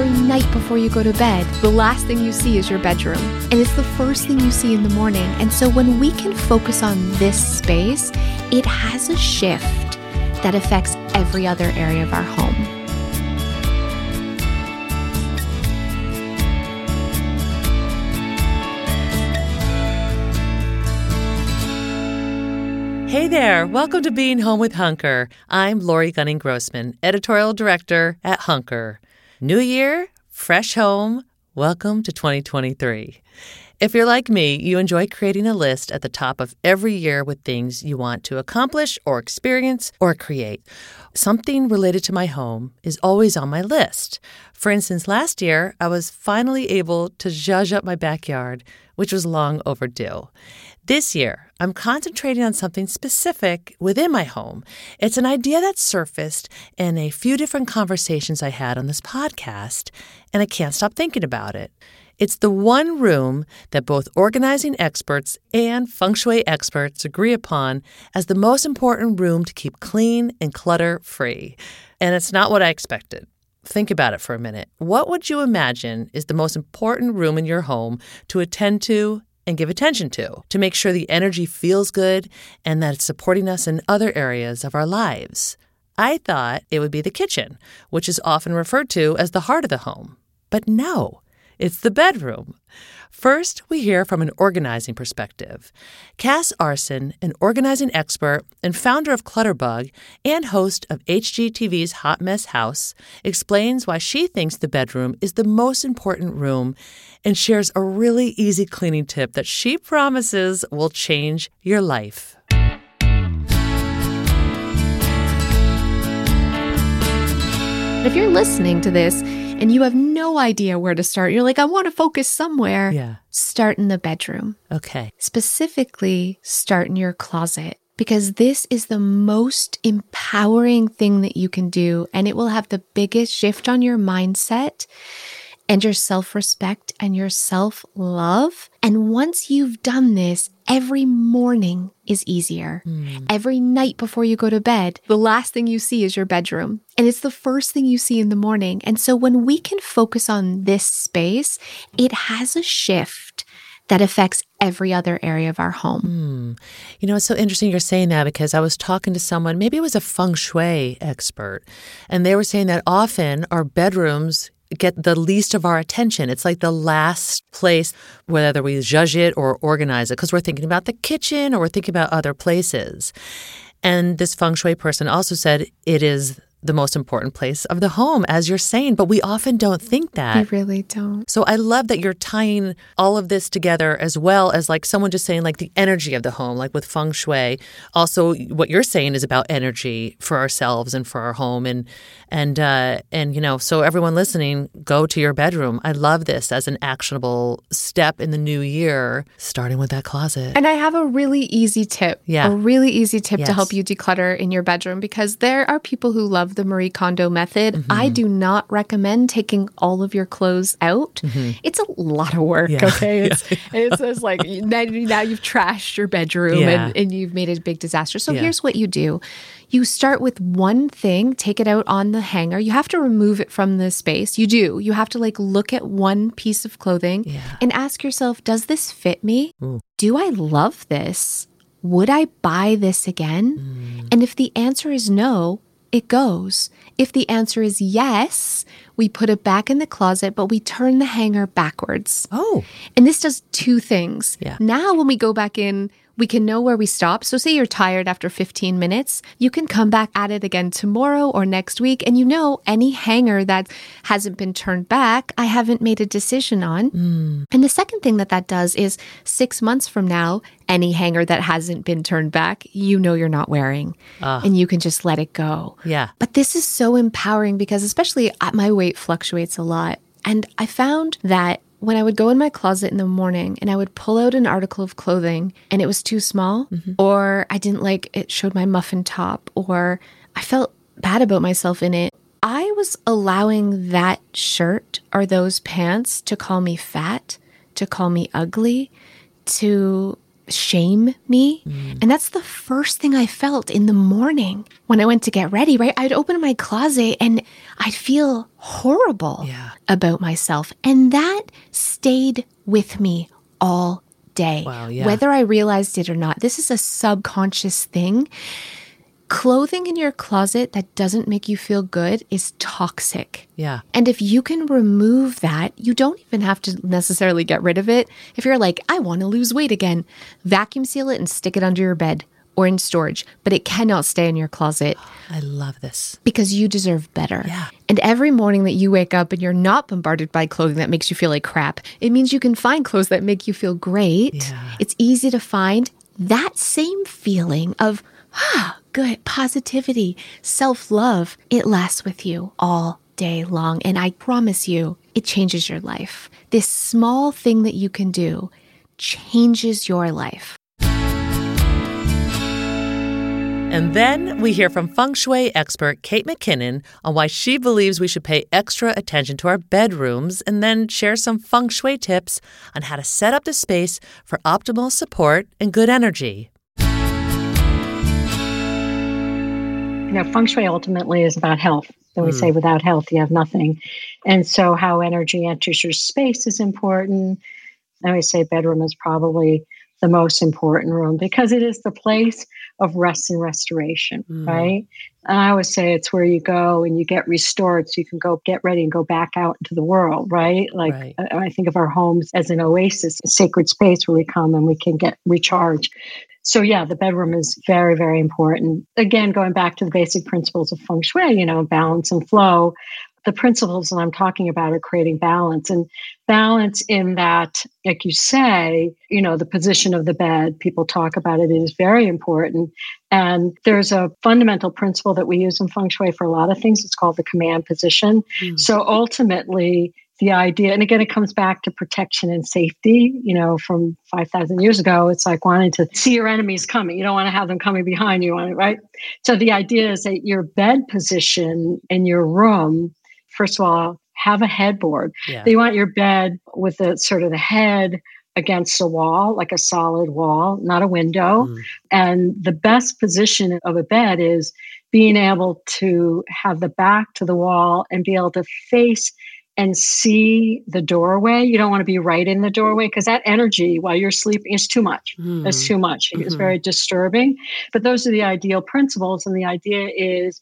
Every night before you go to bed, the last thing you see is your bedroom. And it's the first thing you see in the morning. And so when we can focus on this space, it has a shift that affects every other area of our home. Hey there, welcome to Being Home with Hunker. I'm Lori Gunning Grossman, editorial director at Hunker. New year, fresh home, welcome to 2023. If you're like me, you enjoy creating a list at the top of every year with things you want to accomplish or experience or create. Something related to my home is always on my list. For instance, last year, I was finally able to zhuzh up my backyard, which was long overdue. This year, I'm concentrating on something specific within my home. It's an idea that surfaced in a few different conversations I had on this podcast, and I can't stop thinking about it. It's the one room that both organizing experts and feng shui experts agree upon as the most important room to keep clean and clutter free. And it's not what I expected. Think about it for a minute. What would you imagine is the most important room in your home to attend to and give attention to, to make sure the energy feels good and that it's supporting us in other areas of our lives? I thought it would be the kitchen, which is often referred to as the heart of the home. But no, it's the bedroom. First, we hear from an organizing perspective. Cas Aarssen, an organizing expert and founder of Clutterbug and host of HGTV's Hot Mess House, explains why she thinks the bedroom is the most important room and shares a really easy cleaning tip that she promises will change your life. If you're listening to this Mm-hmm. and you have no idea where to start, you're like, I want to focus somewhere. Yeah. Start in the bedroom. Okay. Specifically, start in your closet because this is the most empowering thing that you can do. And it will have the biggest shift on your mindset and your self respect and your self love. And once you've done this, every morning is easier. Mm. Every night before you go to bed, the last thing you see is your bedroom. And it's the first thing you see in the morning. And so when we can focus on this space, it has a shift that affects every other area of our home. Mm. You know, it's so interesting you're saying that because I was talking to someone, maybe it was a feng shui expert, and they were saying that often our bedrooms get the least of our attention. It's like the last place, whether we judge it or organize it, because we're thinking about the kitchen or we're thinking about other places. And this feng shui person also said it is the most important place of the home, as you're saying, but we often don't think that. We really don't. So I love that you're tying all of this together as well as like someone just saying like the energy of the home, like with feng shui. Also, what you're saying is about energy for ourselves and for our home, and and uh, and you know, so everyone listening, go to your bedroom. I love this as an actionable step in the new year, starting with that closet. And I have a really easy tip. Yeah, a really easy tip yes. to help you declutter in your bedroom because there are people who love the Marie Kondo method. Mm-hmm. I do not recommend taking all of your clothes out. Mm-hmm. It's a lot of work, yeah. okay? It's, yeah. it's, it's, like now, now, you've trashed your bedroom yeah. and, and, you've made a big disaster. So here's what you do you start with one thing, take it out on the hanger. You have to remove it from the space. You do. You have to like look at one piece of clothing and ask yourself, does this fit me? Ooh. Do I love this? Would I buy this again? Mm. And if the answer is no, it goes. If the answer is yes, we put it back in the closet, but we turn the hanger backwards. Oh. And this does two things. Yeah. Now, when we go back in, we can know where we stop. So, say you're tired after 15 minutes, you can come back at it again tomorrow or next week. And you know, any hanger that hasn't been turned back, I haven't made a decision on. Mm. And the second thing that that does is six months from now, any hanger that hasn't been turned back, you know you're not wearing. Ah. And you can just let it go. Yeah. But this is so empowering because, especially uh, my weight fluctuates a lot. And I found that when I would go in my closet in the morning and I would pull out an article of clothing and it was too small, mm-hmm. or I didn't like it showed my muffin top, or I felt bad about myself in it, I was allowing that shirt or those pants to call me fat, to call me ugly, to shame me. Mm. And that's the first thing I felt in the morning when I went to get ready, right? I'd open my closet and I'd feel horrible Yeah. about myself. And that stayed with me all day. Wow, yeah. Whether I realized it or not, this is a subconscious thing. Clothing in your closet that doesn't make you feel good is toxic. Yeah. And if you can remove that, you don't even have to necessarily get rid of it. If you're like, I want to lose weight again, vacuum seal it and stick it under your bed or in storage, but it cannot stay in your closet I love this. because you deserve better. Yeah. And every morning that you wake up and you're not bombarded by clothing that makes you feel like crap, it means you can find clothes that make you feel great. Yeah. It's easy to find that same feeling of, ah, good, positivity, self love. It lasts with you all day long. And I promise you, it changes your life. This small thing that you can do changes your life. And then we hear from feng shui expert Kate McKinnon on why she believes we should pay extra attention to our bedrooms and then share some feng shui tips on how to set up the space for optimal support and good energy. You know, feng shui ultimately is about health. So we say mm. without health, you have nothing. And so how energy enters your space is important. And we say bedroom is probably the most important room because it is the place of rest and restoration, mm. right? And I always say it's where you go and you get restored so you can go get ready and go back out into the world, right? Like Right. I I think of our homes as an oasis, a sacred space where we come and we can get recharged. So yeah, the bedroom is very, very important. Again, going back to the basic principles of feng shui, you know, balance and flow. The principles that I'm talking about are creating balance and balance in that, like you say, you know, the position of the bed, people talk about it, it is very important. And there's a fundamental principle that we use in feng shui for a lot of things. It's called the command position. Hmm. So ultimately, the idea, and again, it comes back to protection and safety. You know, from 5,000 years ago, it's like wanting to see your enemies coming. You don't want to have them coming behind you, want it, right? So the idea is that your bed position in your room, first of all, have a headboard. Yeah. You want your bed with the sort of the head against a wall, like a solid wall, not a window. Mm. And the best position of a bed is being able to have the back to the wall and be able to face and see the doorway. You don't want to be right in the doorway because that energy while you're sleeping is too much. Mm. It's too much. It's Mhm. very disturbing. But those are the ideal principles. And the idea is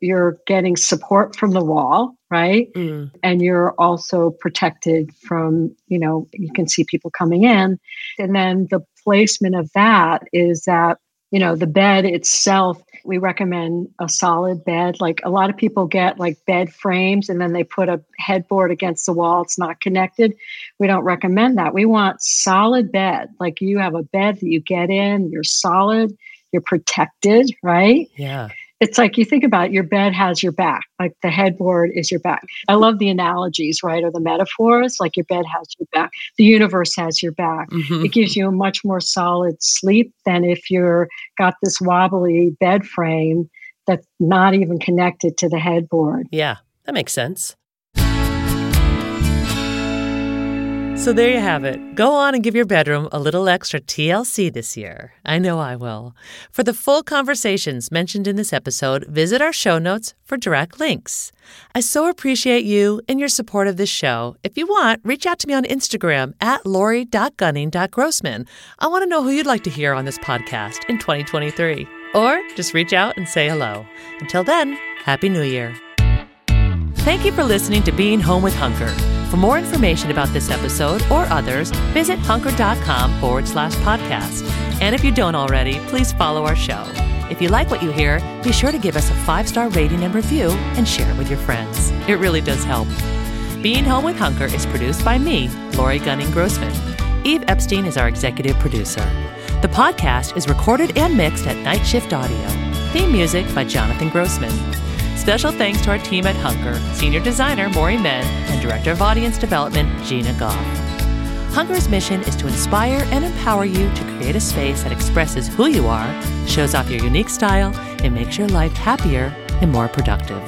you're getting support from the wall, right? Mm. and you're also protected from you know you can see people coming in. And then the placement of that is that you know the bed itself we recommend a solid bed. Like a lot of people get like bed frames and then they put a headboard against the wall. It's not connected. We don't recommend that. We want solid bed. Like you have a bed that you get in you're solid you're protected right? Yeah. It's like you think about it, your bed has your back, like the headboard is your back. I love the analogies, right? Or the metaphors, like your bed has your back, the universe has your back. Mhm. It gives you a much more solid sleep than if you're got this wobbly bed frame that's not even connected to the headboard. Yeah, that makes sense. So there you have it. Go on and give your bedroom a little extra TLC this year. I know I will. For the full conversations mentioned in this episode, visit our show notes for direct links. I so appreciate you and your support of this show. If you want, reach out to me on Instagram at lori.gunning.grossman. I want to know who you'd like to hear on this podcast in 2023. Or just reach out and say hello. Until then, Happy New Year. Thank you for listening to Being Home with Hunker. For more information about this episode or others, visit hunker.com forward slash podcast. And if you don't already, please follow our show. If you like what you hear, be sure to give us a five star rating and review and share it with your friends. It really does help. Being Home with Hunker is produced by me, Lori Gunning Grossman. Eve Epstein is our executive producer. The podcast is recorded and mixed at Night Shift Audio. Theme music by Jonathan Grossman. Special thanks to our team at Hunker, Senior Designer Maury Men, and Director of Audience Development Gina Goff. Hunker's mission is to inspire and empower you to create a space that expresses who you are, shows off your unique style, and makes your life happier and more productive.